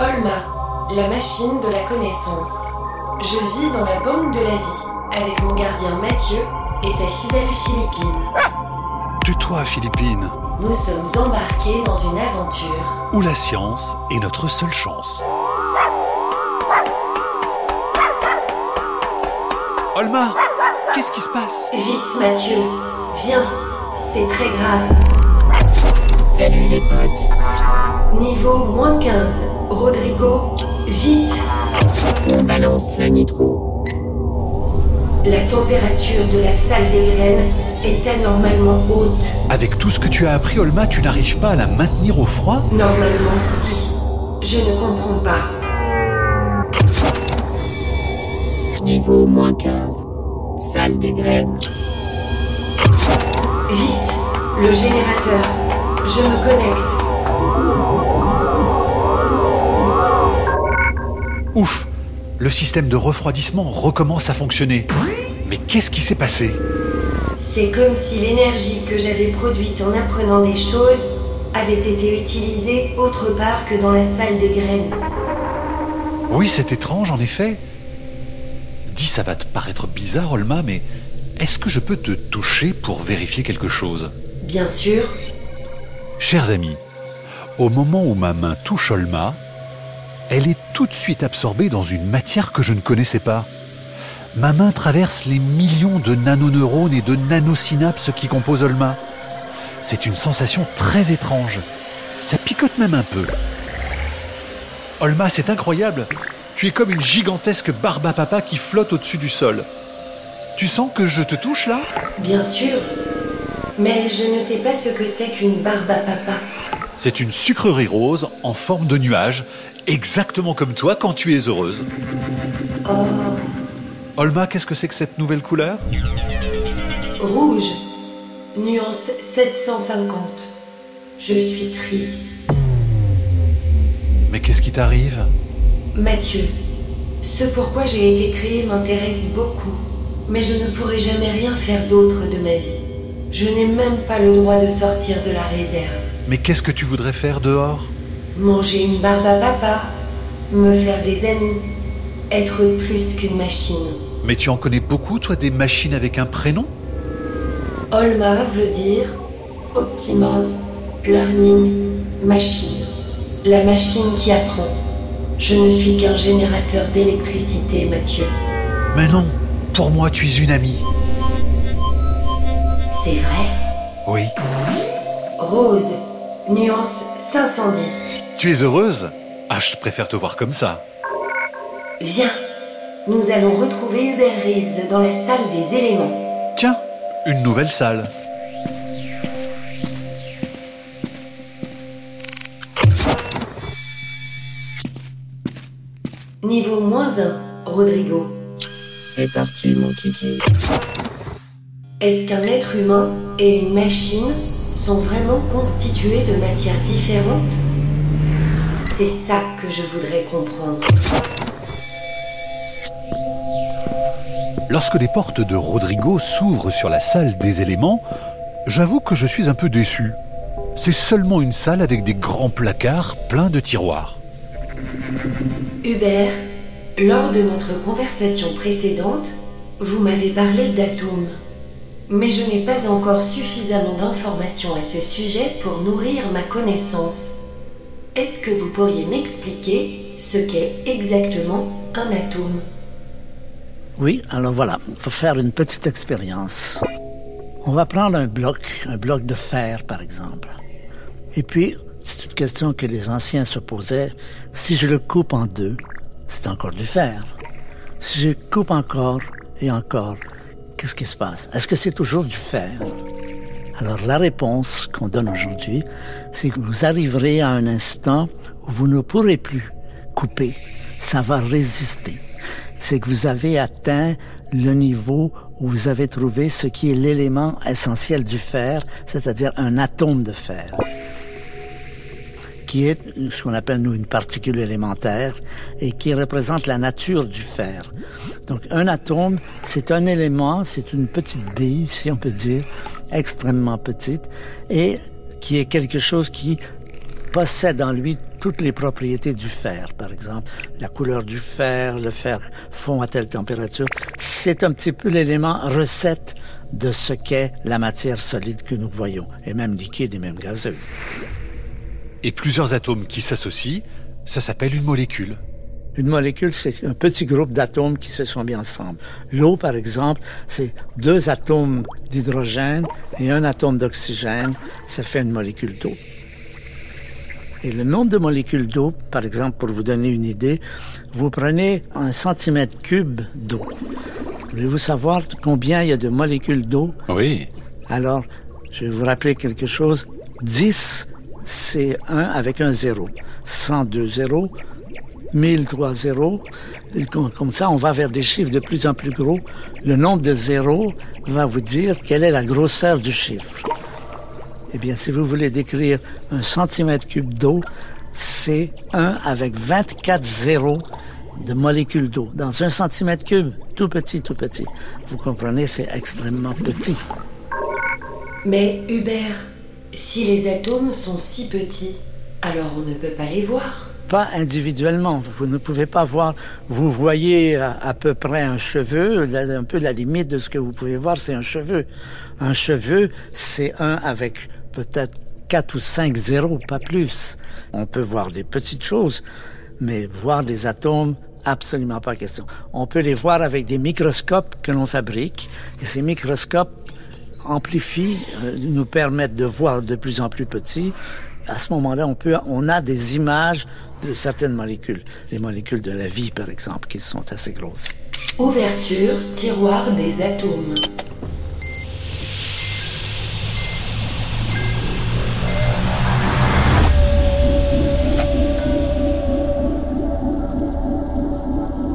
Olma, la machine de la connaissance. Je vis dans la banque de la vie avec mon gardien Mathieu et sa fidèle Philippine. Tais-toi, Philippine. Nous sommes embarqués dans une aventure. Où la science est notre seule chance. Olma, qu'est-ce qui se passe? Vite Mathieu, viens, c'est très grave. Salut les potes. Niveau moins 15. Rodrigo, vite On balance la nitro. La température de la salle des graines est anormalement haute. Avec tout ce que tu as appris, Olma, tu n'arrives pas à la maintenir au froid? Normalement, si. Je ne comprends pas. Niveau moins 15. Salle des graines. Vite, le générateur. Je me connecte. Ouf Le système de refroidissement recommence à fonctionner. Mais qu'est-ce qui s'est passé? C'est comme si l'énergie que j'avais produite en apprenant des choses avait été utilisée autre part que dans la salle des graines. Oui, c'est étrange en effet. Dis, ça va te paraître bizarre, Olma, mais est-ce que je peux te toucher pour vérifier quelque chose? Bien sûr, Chers amis, au moment où ma main touche Olma, elle est tout de suite absorbée dans une matière que je ne connaissais pas. Ma main traverse les millions de nanoneurones et de nanosynapses qui composent Olma. C'est une sensation très étrange. Ça picote même un peu. Olma, c'est incroyable. Tu es comme une gigantesque barbe à papa qui flotte au-dessus du sol. Tu sens que je te touche là? Bien sûr. Mais je ne sais pas ce que c'est qu'une barbe à papa. C'est une sucrerie rose en forme de nuage, exactement comme toi quand tu es heureuse. Oh, Olma, qu'est-ce que c'est que cette nouvelle couleur? Rouge. Nuance 750. Je suis triste. Mais qu'est-ce qui t'arrive? Mathieu, ce pourquoi j'ai été créé m'intéresse beaucoup, mais je ne pourrai jamais rien faire d'autre de ma vie. Je n'ai même pas le droit de sortir de la réserve. Mais qu'est-ce que tu voudrais faire dehors? Manger une barbe à papa, me faire des amis, être plus qu'une machine. Mais tu en connais beaucoup, toi, des machines avec un prénom? Olma veut dire Optimum Learning Machine. La machine qui apprend. Je ne suis qu'un générateur d'électricité, Mathieu. Mais non, pour moi, tu es une amie. C'est vrai? Oui. Rose, nuance 510. Tu es heureuse? Ah, je préfère te voir comme ça. Viens, nous allons retrouver Hubert Reeves dans la salle des éléments. Tiens, une nouvelle salle. Niveau moins 1, Rodrigo. C'est parti mon kiki. Est-ce qu'un être humain et une machine? Sont vraiment constitués de matières différentes C'est ça que je voudrais comprendre. Lorsque les portes de Rodrigo s'ouvrent sur la salle des éléments, j'avoue que je suis un peu déçu. C'est seulement une salle avec des grands placards pleins de tiroirs. Hubert, lors de notre conversation précédente, vous m'avez parlé d'atomes. Mais je n'ai pas encore suffisamment d'informations à ce sujet pour nourrir ma connaissance. Est-ce que vous pourriez m'expliquer ce qu'est exactement un atome? Oui, alors voilà, il faut faire une petite expérience. On va prendre un bloc, un bloc de fer par exemple. Et puis, c'est une question que les anciens se posaient. Si je le coupe en deux, c'est encore du fer. Si je coupe encore et encore, qu'est-ce qui se passe? Est-ce que c'est toujours du fer? Alors la réponse qu'on donne aujourd'hui, c'est que vous arriverez à un instant où vous ne pourrez plus couper. Ça va résister. C'est que vous avez atteint le niveau où vous avez trouvé ce qui est l'élément essentiel du fer, c'est-à-dire un atome de fer qui est ce qu'on appelle nous une particule élémentaire et qui représente la nature du fer. Donc un atome, c'est un élément, c'est une petite bille, si on peut dire, extrêmement petite, et qui est quelque chose qui possède en lui toutes les propriétés du fer, par exemple. La couleur du fer, le fer fond à telle température. C'est un petit peu l'élément recette de ce qu'est la matière solide que nous voyons, et même liquide et même gazeuse. Et plusieurs atomes qui s'associent, ça s'appelle une molécule. Une molécule, c'est un petit groupe d'atomes qui se sont mis ensemble. L'eau, par exemple, c'est deux atomes d'hydrogène et un atome d'oxygène. Ça fait une molécule d'eau. Et le nombre de molécules d'eau, par exemple, pour vous donner une idée, vous prenez un centimètre cube d'eau. Voulez-vous savoir combien il y a de molécules d'eau? Oui. Alors, je vais vous rappeler quelque chose. 10, c'est 1 avec un 0. 102 zéros, 1003 zéros. Comme ça, on va vers des chiffres de plus en plus gros. Le nombre de zéros va vous dire quelle est la grosseur du chiffre. Eh bien, si vous voulez décrire un centimètre cube d'eau, c'est 1 avec 24 zéros de molécules d'eau. Dans un centimètre cube, tout petit, tout petit. Vous comprenez, c'est extrêmement petit. Mais Hubert, si les atomes sont si petits, alors on ne peut pas les voir pas individuellement. Vous ne pouvez pas voir, vous voyez à, peu près un cheveu, un peu la limite de ce que vous pouvez voir, c'est un cheveu. Un cheveu, c'est un avec peut-être quatre ou cinq zéros, pas plus. On peut voir des petites choses, mais voir des atomes, absolument pas question. On peut les voir avec des microscopes que l'on fabrique, et ces microscopes amplifient, euh, nous permettent de voir de plus en plus petit, à ce moment-là, on, peut, on a des images de certaines molécules. Les molécules de la vie, par exemple, qui sont assez grosses. Ouverture, tiroir des atomes.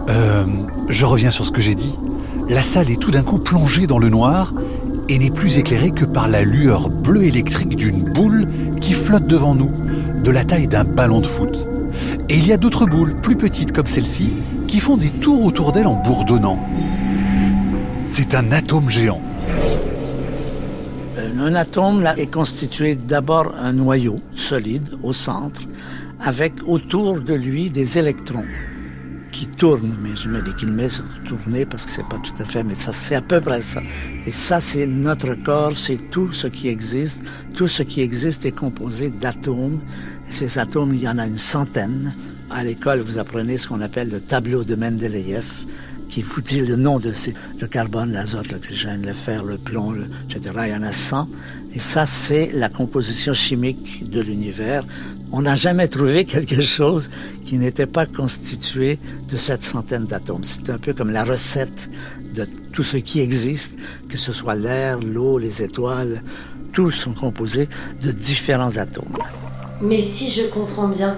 Euh, je reviens sur ce que j'ai dit. La salle est tout d'un coup plongée dans le noir et n'est plus éclairée que par la lueur bleue électrique d'une boule qui flotte devant nous, de la taille d'un ballon de foot. Et il y a d'autres boules, plus petites comme celle-ci, qui font des tours autour d'elle en bourdonnant. C'est un atome géant. Euh, un atome est constitué d'abord un noyau solide au centre, avec autour de lui des électrons qui tournent, mais je mets des guillemets sur tourner parce que c'est pas tout à fait, mais ça c'est à peu près ça. Et ça c'est notre corps, c'est tout ce qui existe. Tout ce qui existe est composé d'atomes. Ces atomes, il y en a une centaine. À l'école, vous apprenez ce qu'on appelle le tableau de Mendeleïev, qui vous dit le nom de ces, le carbone, l'azote, l'oxygène, le fer, le plomb, etc. Il y en a 100. Et ça, c'est la composition chimique de l'univers. On n'a jamais trouvé quelque chose qui n'était pas constitué de cette centaine d'atomes. C'est un peu comme la recette de tout ce qui existe, que ce soit l'air, l'eau, les étoiles, tous sont composés de différents atomes. Mais si je comprends bien,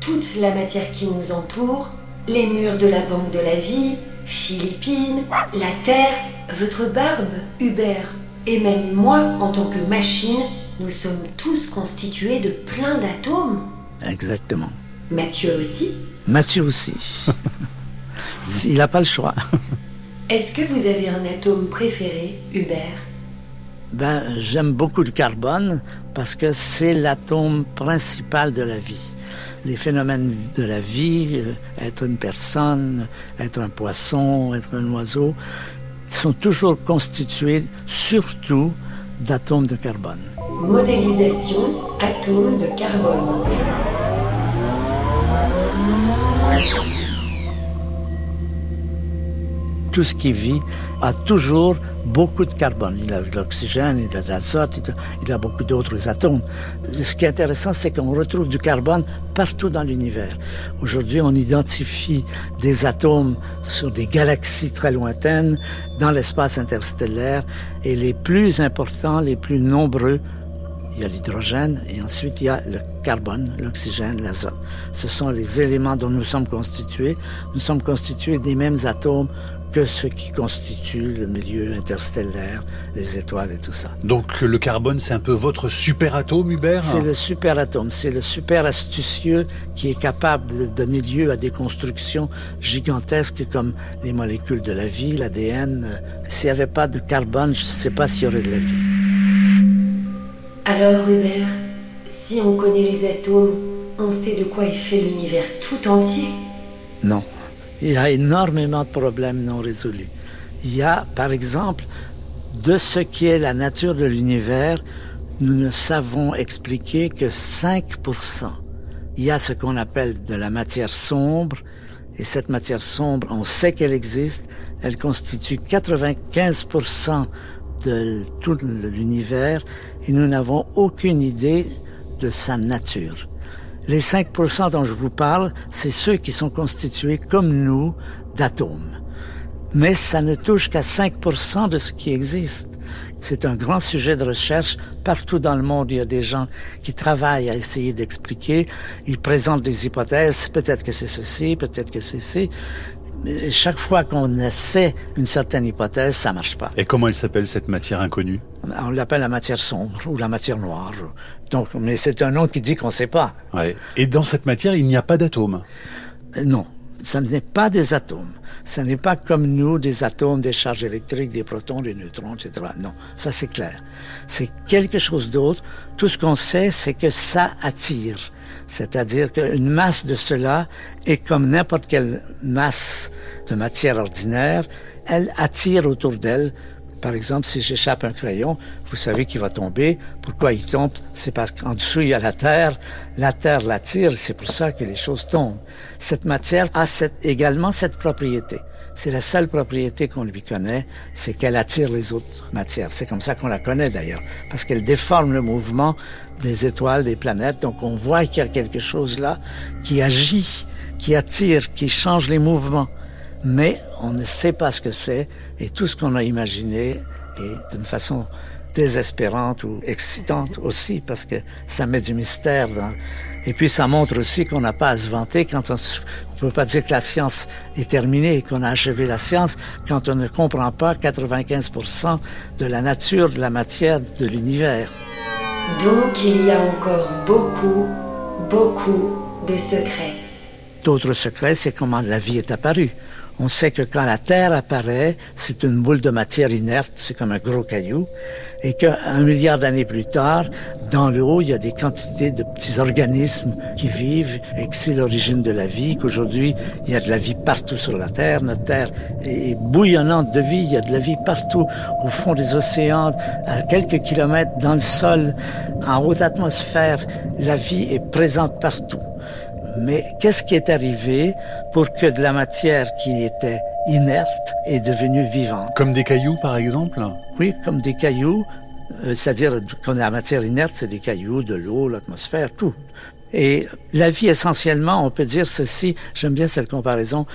toute la matière qui nous entoure, les murs de la banque de la vie, Philippines, la Terre, votre barbe, Hubert, et même moi en tant que machine, nous sommes tous constitués de plein d'atomes. Exactement. Mathieu aussi Mathieu aussi. Il n'a pas le choix. Est-ce que vous avez un atome préféré, Hubert? Ben, j'aime beaucoup le carbone parce que c'est l'atome principal de la vie. Les phénomènes de la vie, euh, être une personne, être un poisson, être un oiseau, sont toujours constitués surtout d'atomes de carbone. Modélisation atomes de carbone. Tout ce qui vit a toujours beaucoup de carbone. Il a de l'oxygène, il a de l'azote, il a beaucoup d'autres atomes. Ce qui est intéressant, c'est qu'on retrouve du carbone partout dans l'univers. Aujourd'hui, on identifie des atomes sur des galaxies très lointaines, dans l'espace interstellaire, et les plus importants, les plus nombreux, il y a l'hydrogène et ensuite il y a le carbone, l'oxygène, l'azote. Ce sont les éléments dont nous sommes constitués. Nous sommes constitués des mêmes atomes que ce qui constitue le milieu interstellaire, les étoiles et tout ça. Donc le carbone, c'est un peu votre superatome, Hubert C'est le superatome, c'est le super astucieux qui est capable de donner lieu à des constructions gigantesques comme les molécules de la vie, l'ADN. S'il n'y avait pas de carbone, je ne sais pas s'il y aurait de la vie. Alors Hubert, si on connaît les atomes, on sait de quoi est fait l'univers tout entier? Non. Il y a énormément de problèmes non résolus. Il y a, par exemple, de ce qui est la nature de l'univers, nous ne savons expliquer que 5%. Il y a ce qu'on appelle de la matière sombre, et cette matière sombre, on sait qu'elle existe, elle constitue 95% de tout l'univers, et nous n'avons aucune idée de sa nature. Les 5% dont je vous parle, c'est ceux qui sont constitués comme nous d'atomes. Mais ça ne touche qu'à 5% de ce qui existe. C'est un grand sujet de recherche. Partout dans le monde, il y a des gens qui travaillent à essayer d'expliquer. Ils présentent des hypothèses. Peut-être que c'est ceci, peut-être que c'est ceci. Mais chaque fois qu'on essaie une certaine hypothèse, ça marche pas. Et comment elle s'appelle cette matière inconnue? On l'appelle la matière sombre ou la matière noire. Donc, mais c'est un nom qui dit qu'on ne sait pas. Ouais. Et dans cette matière, il n'y a pas d'atomes? Non, ce n'est pas des atomes. Ce n'est pas comme nous des atomes, des charges électriques, des protons, des neutrons, etc. Non, ça c'est clair. C'est quelque chose d'autre. Tout ce qu'on sait, c'est que ça attire. C'est-à-dire qu'une masse de cela est comme n'importe quelle masse de matière ordinaire, elle attire autour d'elle. Par exemple, si j'échappe un crayon, vous savez qu'il va tomber. Pourquoi il tombe? C'est parce qu'en dessous, il y a la terre. La terre l'attire, c'est pour ça que les choses tombent. Cette matière a également cette propriété. C'est la seule propriété qu'on lui connaît, c'est qu'elle attire les autres matières. C'est comme ça qu'on la connaît d'ailleurs, parce qu'elle déforme le mouvement des étoiles, des planètes. Donc on voit qu'il y a quelque chose là qui agit, qui attire, qui change les mouvements. Mais on ne sait pas ce que c'est et tout ce qu'on a imaginé est d'une façon désespérante ou excitante aussi parce que ça met du mystère dans, et puis ça montre aussi qu'on n'a pas à se vanter quand on ne peut pas dire que la science est terminée, qu'on a achevé la science, quand on ne comprend pas 95% de la nature de la matière de l'univers. Donc il y a encore beaucoup, beaucoup de secrets. D'autres secrets, c'est comment la vie est apparue. On sait que quand la Terre apparaît, c'est une boule de matière inerte, c'est comme un gros caillou, et qu'un milliard d'années plus tard, dans l'eau, il y a des quantités de petits organismes qui vivent, et que c'est l'origine de la vie, qu'aujourd'hui, il y a de la vie partout sur la Terre. Notre Terre est bouillonnante de vie, il y a de la vie partout, au fond des océans, à quelques kilomètres dans le sol, en haute atmosphère, la vie est présente partout. Mais qu'est-ce qui est arrivé pour que de la matière qui était inerte est devenue vivante? Comme des cailloux, par exemple? Oui, comme des cailloux. Euh, c'est-à-dire, que la matière inerte, c'est des cailloux, de l'eau, l'atmosphère, tout. Et la vie, essentiellement, on peut dire ceci, j'aime bien cette comparaison.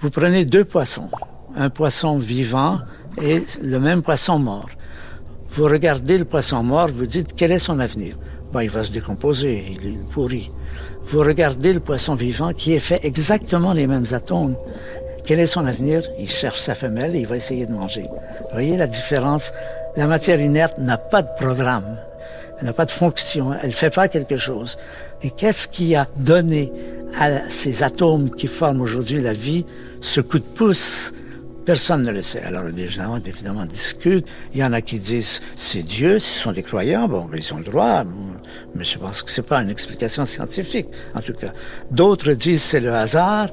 Vous prenez deux poissons, un poisson vivant et le même poisson mort. Vous regardez le poisson mort, vous dites, quel est son avenir? Ben, Il va se décomposer, il pourrit vous regardez le poisson vivant qui est fait exactement les mêmes atomes. Quel est son avenir? Il cherche sa femelle et il va essayer de manger. Vous voyez la différence? La matière inerte n'a pas de programme. Elle n'a pas de fonction. Elle ne fait pas quelque chose. Et qu'est-ce qui a donné à ces atomes qui forment aujourd'hui la vie ce coup de pouce Personne ne le sait. Alors les gens évidemment discutent. Il y en a qui disent c'est Dieu, ce sont des croyants, bon, ils ont le droit. Mais je pense que c'est pas une explication scientifique, en tout cas. D'autres disent c'est le hasard.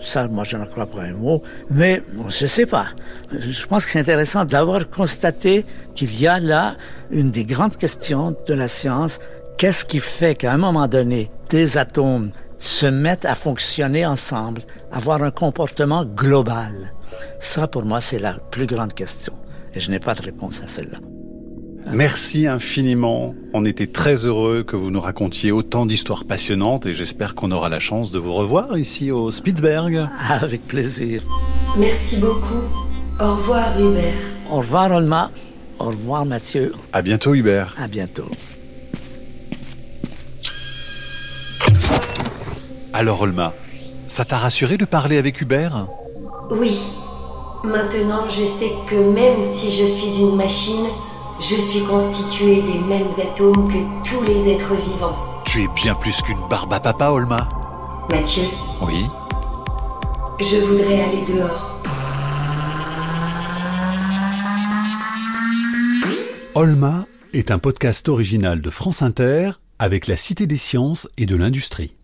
Ça, moi, je ne crois pas un mot. Mais je sais pas. Je pense que c'est intéressant d'avoir constaté qu'il y a là une des grandes questions de la science. Qu'est-ce qui fait qu'à un moment donné, des atomes se mettent à fonctionner ensemble, avoir un comportement global? Ça, pour moi, c'est la plus grande question. Et je n'ai pas de réponse à celle-là. Merci infiniment. On était très heureux que vous nous racontiez autant d'histoires passionnantes et j'espère qu'on aura la chance de vous revoir ici au Spitzberg. Avec plaisir. Merci beaucoup. Au revoir Hubert. Au revoir Olma. Au revoir Mathieu. À bientôt Hubert. À bientôt. Alors Olma, ça t'a rassuré de parler avec Hubert? Oui. Maintenant, je sais que même si je suis une machine, je suis constituée des mêmes atomes que tous les êtres vivants. Tu es bien plus qu'une barbe à papa, Olma. Mathieu Oui Je voudrais aller dehors. Olma est un podcast original de France Inter avec la Cité des sciences et de l'industrie.